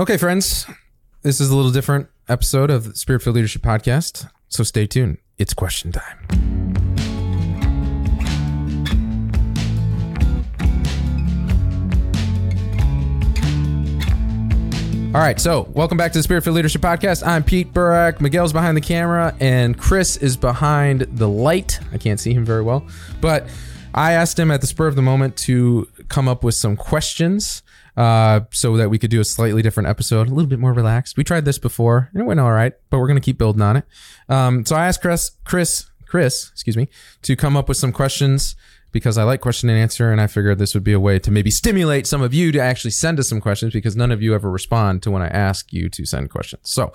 Okay, friends, this is a little different episode of the Spirit Filled Leadership Podcast. So stay tuned. It's question time. All right, so welcome back to the Spirit Filled Leadership Podcast. I'm Pete Burak. Miguel's behind the camera, and Chris is behind the light. I can't see him very well, but I asked him at the spur of the moment to come up with some questions uh, so that we could do a slightly different episode, a little bit more relaxed. We tried this before and it went all right, but we're gonna keep building on it. Um, so I asked Chris, Chris, Chris, excuse me, to come up with some questions because I like question and answer, and I figured this would be a way to maybe stimulate some of you to actually send us some questions because none of you ever respond to when I ask you to send questions. So,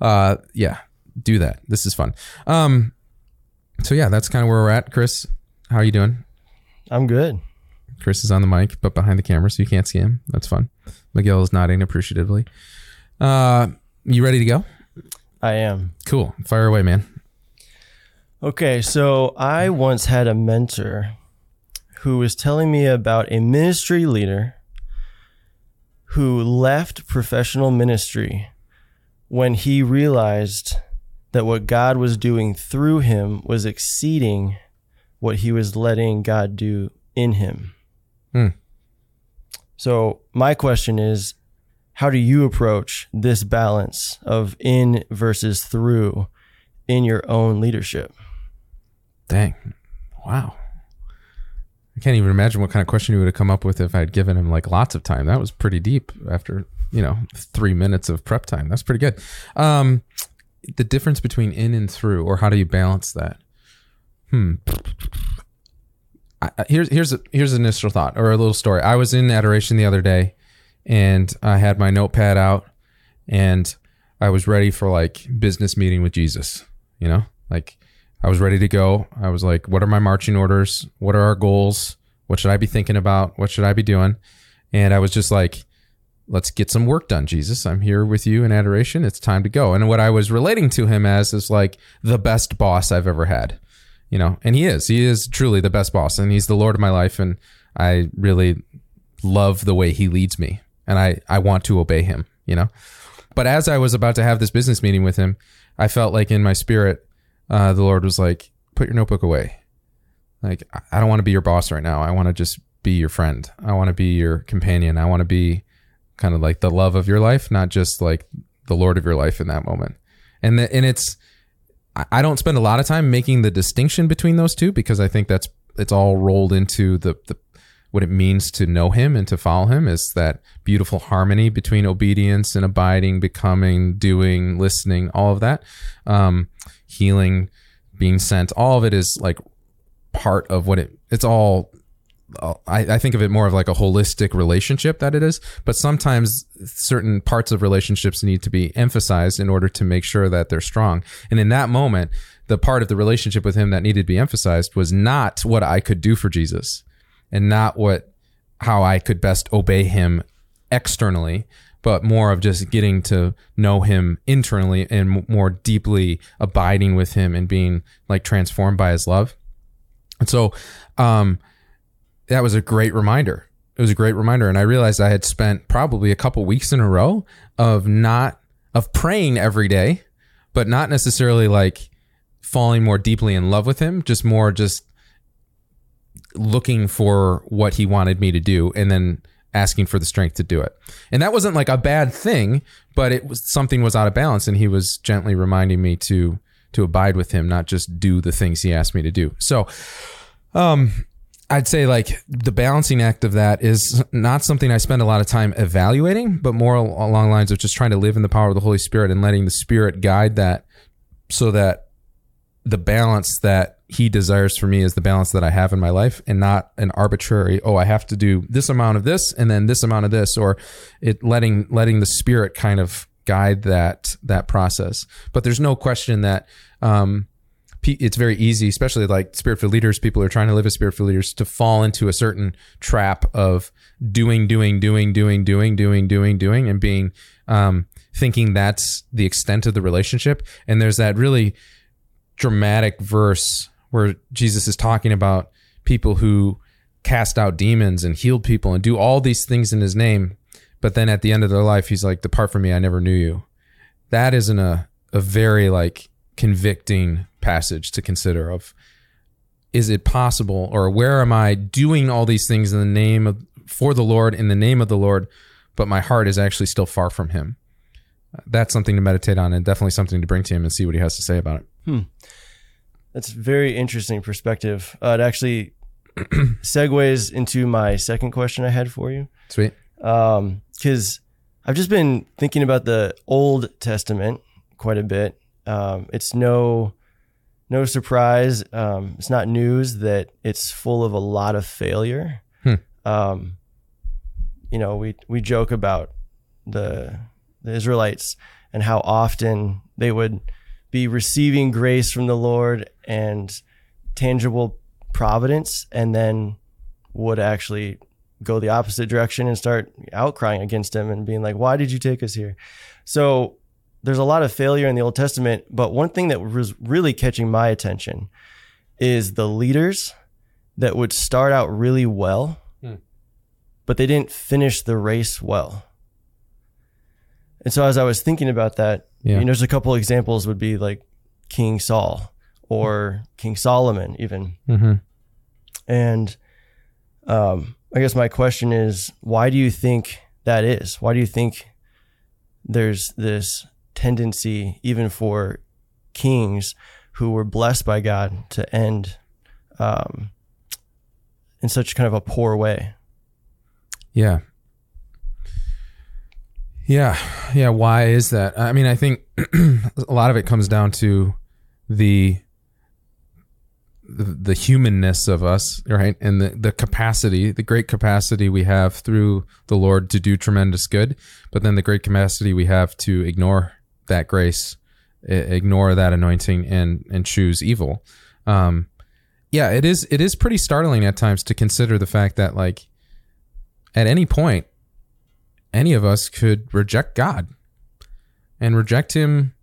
uh, yeah, do that. This is fun. Um, so yeah, that's kind of where we're at. Chris, how are you doing? I'm good. Chris is on the mic, but behind the camera, so you can't see him. That's fun. Miguel is nodding appreciatively. Uh, you ready to go? I am. Cool. Fire away, man. Okay, so I once had a mentor who was telling me about a ministry leader who left professional ministry when he realized that what God was doing through him was exceeding what he was letting God do in him. Hmm. So, my question is how do you approach this balance of in versus through in your own leadership? Dang. Wow. I can't even imagine what kind of question you would have come up with if I'd given him like lots of time. That was pretty deep after, you know, three minutes of prep time. That's pretty good. Um, the difference between in and through, or how do you balance that? Hmm. Here's here's a, here's an initial thought or a little story. I was in adoration the other day, and I had my notepad out, and I was ready for like business meeting with Jesus. You know, like I was ready to go. I was like, what are my marching orders? What are our goals? What should I be thinking about? What should I be doing? And I was just like, let's get some work done, Jesus. I'm here with you in adoration. It's time to go. And what I was relating to him as is like the best boss I've ever had, you know, and he is. He is truly the best boss, and he's the Lord of my life. And I really love the way he leads me, and I, I want to obey him, you know. But as I was about to have this business meeting with him, I felt like in my spirit, uh, the Lord was like, put your notebook away. Like, I- don't want to be your boss right now. I want to just be your friend. I want to be your companion. I want to be kind of like the love of your life, not just like the Lord of your life in that moment. And the, and it's, I- don't spend a lot of time making the distinction between those two because I think that's it's all rolled into the the what it means to know him and to follow him is that beautiful harmony between obedience and abiding, becoming, doing, listening, all of that, um, healing, being sent. All of it is like part of what it. It's all. I, I think of it more of like a holistic relationship that it is, but sometimes certain parts of relationships need to be emphasized in order to make sure that they're strong. And in that moment, the part of the relationship with him that needed to be emphasized was not what I could do for Jesus and not what how I could best obey him externally, but more of just getting to know him internally and more deeply abiding with him and being like transformed by his love. And so um that was a great reminder. It was a great reminder and I realized I had spent probably a couple weeks in a row of not of praying every day, but not necessarily like falling more deeply in love with him, just more just looking for what he wanted me to do and then asking for the strength to do it. And that wasn't like a bad thing, but it was something was out of balance and he was gently reminding me to to abide with him, not just do the things he asked me to do. So um I'd say like the balancing act of that is not something I spend a lot of time evaluating, but more along lines of just trying to live in the power of the Holy Spirit and letting the Spirit guide that so that the balance that he desires for me is the balance that I have in my life and not an arbitrary, oh, I have to do this amount of this and then this amount of this, or it letting letting the spirit kind of guide that that process. But there's no question that um it's very easy, especially like spiritual leaders, people are trying to live as spiritual leaders to fall into a certain trap of doing, doing, doing, doing, doing, doing, doing, doing, and being um, thinking that's the extent of the relationship. And there's that really dramatic verse where Jesus is talking about people who cast out demons and healed people and do all these things in his name, but then at the end of their life, he's like, "Depart from me, I never knew you." That isn't a a very like convicting passage to consider. Of is it possible, or where am I doing all these things in the name of for the Lord in the name of the Lord, but my heart is actually still far from Him. That's something to meditate on, and definitely something to bring to Him and see what He has to say about it. That's very interesting perspective. Uh, it actually segues into my second question I had for you. Sweet. because I've just been thinking about the Old Testament quite a bit. Um, it's no no surprise. Um, it's not news that it's full of a lot of failure. Hmm. Um, you know, we we joke about the the Israelites and how often they would be receiving grace from the Lord and tangible providence, and then would actually go the opposite direction and start outcrying against him and being like, "Why did you take us here?" So there's a lot of failure in the Old Testament, but one thing that was really catching my attention is the leaders that would start out really well, Hmm. but they didn't finish the race well. And so as I was thinking about that, Yeah. you know, there's a couple examples would be like King Saul or King Solomon even. Mm-hmm. And um, I guess my question is, why do you think that is? Why do you think there's this tendency, even for kings who were blessed by God, to end um, in such kind of a poor way? Yeah. Yeah. Yeah. Why is that? I mean, I think a lot of it comes down to the the, humanness of us, right? And the, the capacity, the great capacity we have through the Lord to do tremendous good, but then the great capacity we have to ignore that grace, ignore that anointing and and choose evil. Um yeah, it is it is pretty startling at times to consider the fact that like at any point any of us could reject God and reject him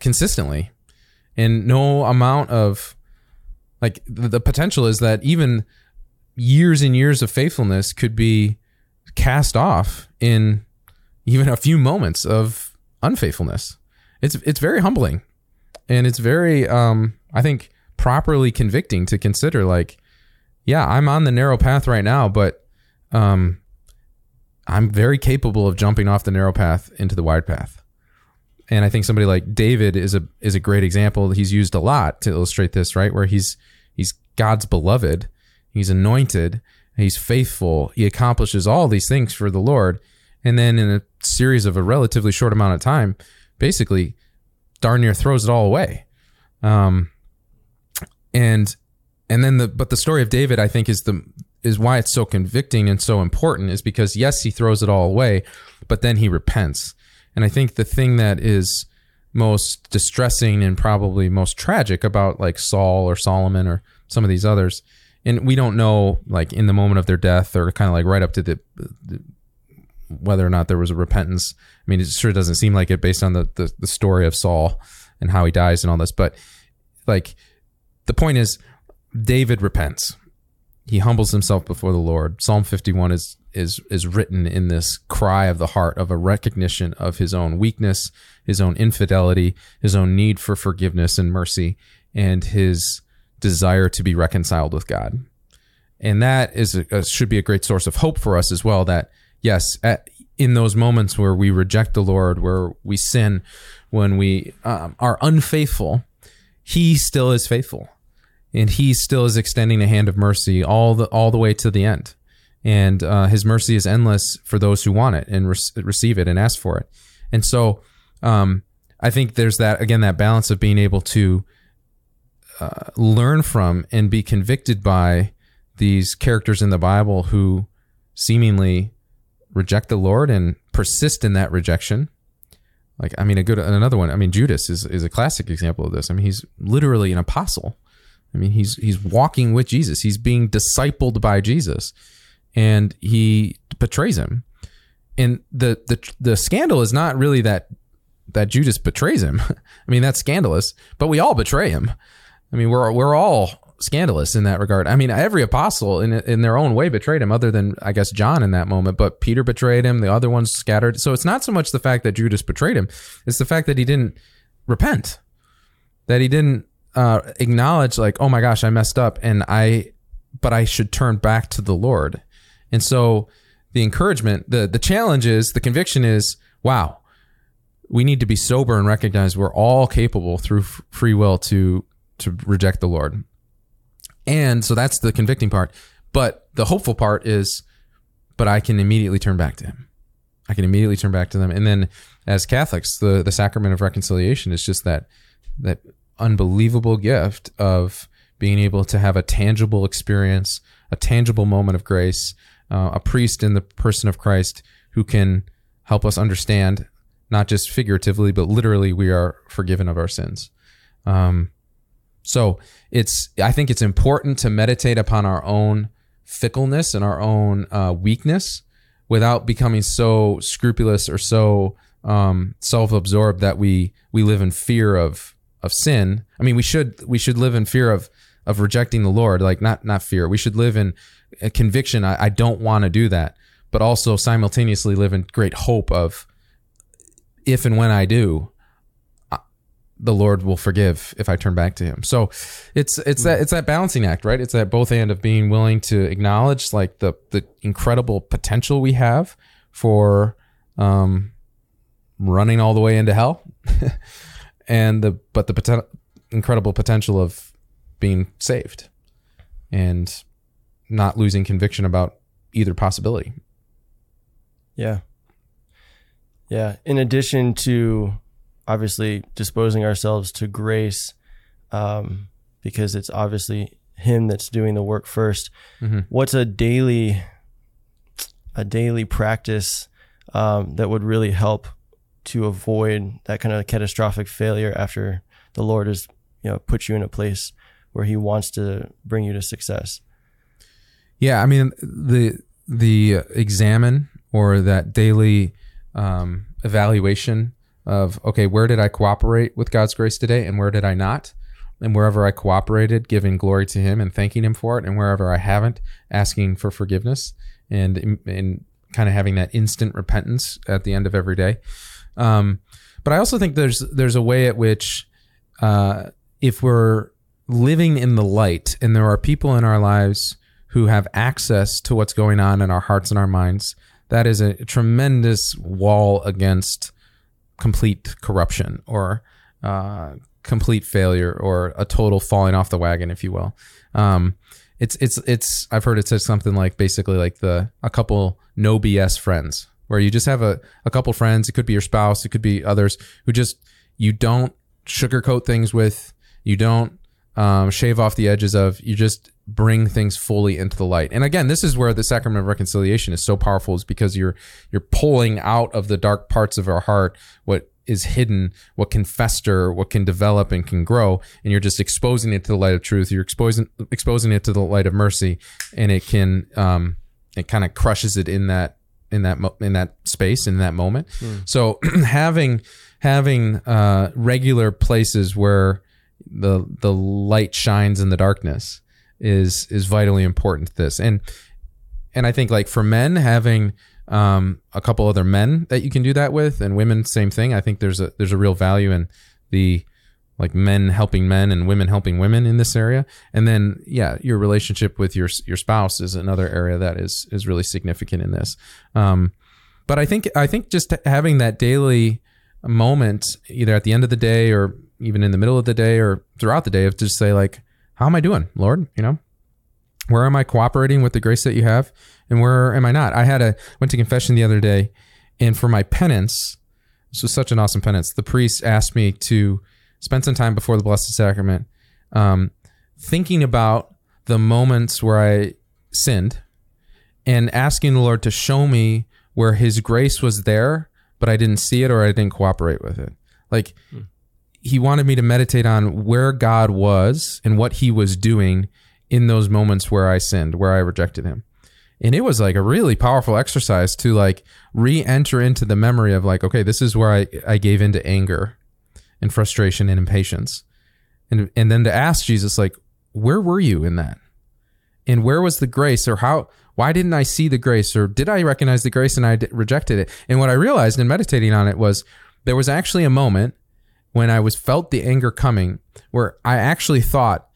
consistently. And no amount of like the, the potential is that even years and years of faithfulness could be cast off in even a few moments of unfaithfulness. It's it's very humbling and it's very um I think properly convicting to consider like yeah, I'm on the narrow path right now, but um I'm very capable of jumping off the narrow path into the wide path. And I think somebody like David is a is a great example. He's used a lot to illustrate this, right? Where he's he's God's beloved, he's anointed, he's faithful, he accomplishes all these things for the Lord, and then in a series of a relatively short amount of time, basically darn near throws it all away. Um and and then the but the story of David I think is the is why it's so convicting and so important is because yes he throws it all away but then he repents and I think the thing that is most distressing and probably most tragic about like Saul or Solomon or some of these others and we don't know like in the moment of their death or kind of like right up to the, the whether or not there was a repentance I mean it sure doesn't seem like it based on the, the the story of Saul and how he dies and all this but like the point is David repents. He humbles himself before the Lord. Psalm 51 is is is written in this cry of the heart of a recognition of his own weakness, his own infidelity, his own need for forgiveness and mercy, and his desire to be reconciled with God. And that is a, a- should be a great source of hope for us as well. That yes, at, in those moments where we reject the Lord, where we sin, when we um, are unfaithful, He still is faithful. And he still is extending a hand of mercy all the all the way to the end. And uh, his mercy is endless for those who want it and re- receive it and ask for it. And so um, i think there's that again that balance of being able to uh, learn from and be convicted by these characters in the bible who seemingly reject the lord and persist in that rejection like i mean a good another one i mean judas is, is a classic example of this i mean he's literally an apostle I mean, he's he's walking with Jesus. He's being discipled by Jesus, and he betrays him. And the the the scandal is not really that that Judas betrays him. I mean, that's scandalous. But we all betray him. I mean, we're we're all scandalous in that regard. I mean, every apostle in in their own way betrayed him, other than I guess John in that moment. But Peter betrayed him. The other ones scattered. So it's not so much the fact that Judas betrayed him; it's the fact that he didn't repent, that he didn't uh, acknowledge, like, oh my gosh, I messed up, and I, but I should turn back to the Lord. And so the encouragement, the the challenge is, the conviction is, wow, we need to be sober and recognize we're all capable through f- free will to to reject the Lord. And so that's the convicting part. But the hopeful part is, but I can immediately turn back to Him. I can immediately turn back to them. And then as Catholics, the the sacrament of reconciliation is just that that unbelievable gift of being able to have a tangible experience, a tangible moment of grace, uh, a priest in the person of Christ who can help us understand, not just figuratively, but literally, we are forgiven of our sins. Um, so it's, I think it's important to meditate upon our own fickleness and our own uh, weakness without becoming so scrupulous or so um, self-absorbed that we we live in fear of of sin. I mean, we should we should live in fear of of rejecting the Lord, like not not fear. We should live in a conviction. I, I don't want to do that, but also simultaneously live in great hope of if and when I do, uh, the Lord will forgive if I turn back to Him. So it's it's that it's that balancing act, right? It's that both end of being willing to acknowledge like the the incredible potential we have for um, running all the way into hell, and the but the poten- incredible potential of being saved, and not losing conviction about either possibility. Yeah. Yeah. In addition to obviously disposing ourselves to grace, um, because it's obviously Him that's doing the work 1st Mhm. What's a daily, a daily practice um, that would really help to avoid that kind of catastrophic failure after the Lord has, you know, put you in a place where He wants to bring you to success? Yeah, I mean the the examen or that daily um, evaluation of okay, where did I cooperate with God's grace today, and where did I not? And wherever I cooperated, giving glory to Him and thanking Him for it, and wherever I haven't, asking for forgiveness and and kind of having that instant repentance at the end of every day. Um, but I also think there's there's a way at which uh, if we're living in the light and there are people in our lives who have access to what's going on in our hearts and our minds, that is a tremendous wall against complete corruption or uh, complete failure or a total falling off the wagon, if you will. Um, it's it's it's I've heard it says something like basically like the a couple no BS friends where you just have a, a couple friends. It could be your spouse, it could be others who just you don't sugarcoat things with, you don't um, shave off the edges of, you just bring things fully into the light. And again, this is where the sacrament of reconciliation is so powerful, is because you're you're pulling out of the dark parts of our heart what is hidden, what can fester, what can develop and can grow, and you're just exposing it to the light of truth. You're exposing exposing it to the light of mercy, and it can um, it kind of crushes it in that in that mo- in that space in that moment. So having having uh, regular places where the the light shines in the darkness is is vitally important to this and and I think like for men having um, a couple other men that you can do that with, and women same thing. I think there's a there's a real value in the like men helping men and women helping women in this area. And then yeah, your relationship with your your spouse is another area that is is really significant in this. Um, but I think I think just having that daily moment, either at the end of the day or even in the middle of the day or throughout the day, of just say like, how am I doing, Lord? You know, where am I cooperating with the grace that you have, and where am I not? I had a went to confession the other day, and for my penance, this was such an awesome penance. The priest asked me to spend some time before the Blessed Sacrament, um, thinking about the moments where I sinned, and asking the Lord to show me where His grace was there, but I didn't see it or I didn't cooperate with it. Like He wanted me to meditate on where God was and what He was doing in those moments where I sinned, where I rejected Him and it was like a really powerful exercise to like re-enter into the memory of like okay this is where i i gave into anger and frustration and impatience and and then to ask jesus like where were you in that? And where was the grace or how why didn't I see the grace or did I recognize the grace and I rejected it? And what I realized in meditating on it was there was actually a moment when I was felt the anger coming where I actually thought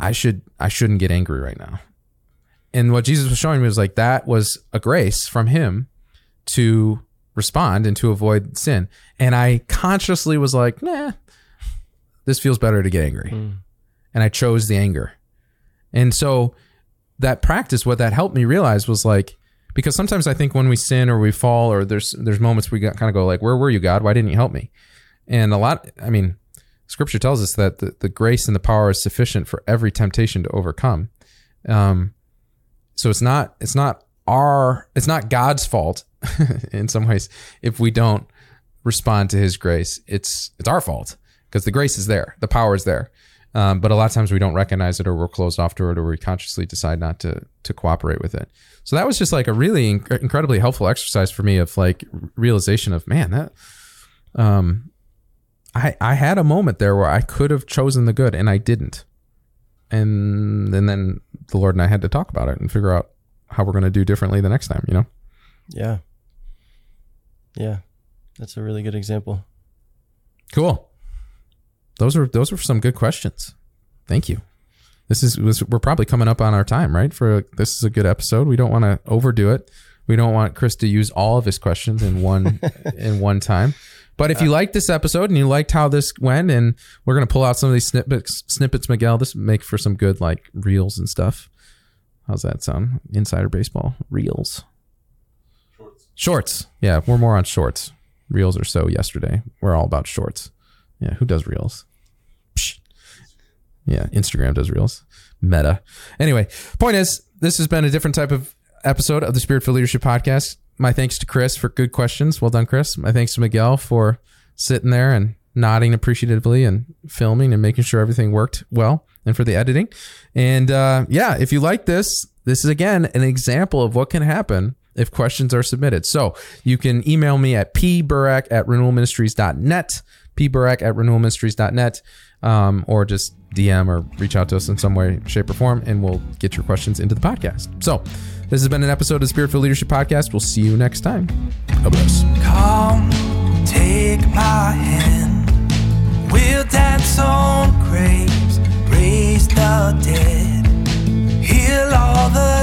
I should I shouldn't get angry right now. And what Jesus was showing me was like that was a grace from him to respond and to avoid sin. And I consciously was like, nah, this feels better to get angry. Hmm. And I chose the anger. And so that practice, what that helped me realize was like, because sometimes I think when we sin or we fall or there's there's moments we got kind of go like, where were you, God? Why didn't you help me? And a lot, I mean, Scripture tells us that the, the grace and the power is sufficient for every temptation to overcome. Um, so it's not it's not our it's not God's fault in some ways if we don't respond to His grace. It's it's our fault because the grace is there, the power is there. Um, but a lot of times we don't recognize it, or we're closed off to it, or we consciously decide not to to cooperate with it. So that was just like a really inc- incredibly helpful exercise for me of like realization of man that um I I had a moment there where I could have chosen the good and I didn't. And and then the Lord and I had to talk about it and figure out how we're going to do differently the next time, you know. Yeah. Yeah. That's a really good example. Cool. Those are those are some good questions. Thank you. This is this, we're probably coming up on our time, right? For this is a good episode. We don't want to overdo it. We don't want Chris to use all of his questions in one in one time. But if you liked this episode and you liked how this went, and we're gonna pull out some of these snippets, snippets, Miguel, this would make for some good like reels and stuff. How's that sound? Insider baseball reels. Shorts. Shorts. Yeah, we're more on shorts. Reels are so yesterday. We're all about shorts. Yeah, who does reels? Psh. Yeah, Instagram does reels. Meta. Anyway, point is, this has been a different type of episode of the Spirit Filled Leadership podcast. My thanks to Chris for good questions. Well done, Chris. My thanks to Miguel for sitting there and nodding appreciatively and filming and making sure everything worked well and for the editing. And uh, yeah, if you like this, this is again an example of what can happen if questions are submitted. So you can email me at pburak at renewalministries.net, pburak at renewalministries.net, um, or just DM or reach out to us in some way, shape, or form, and we'll get your questions into the podcast. So this has been an episode of the Spirit Filled Leadership podcast. We'll see you next time. Come, take my hand. We'll dance on graves, raise the dead, heal all the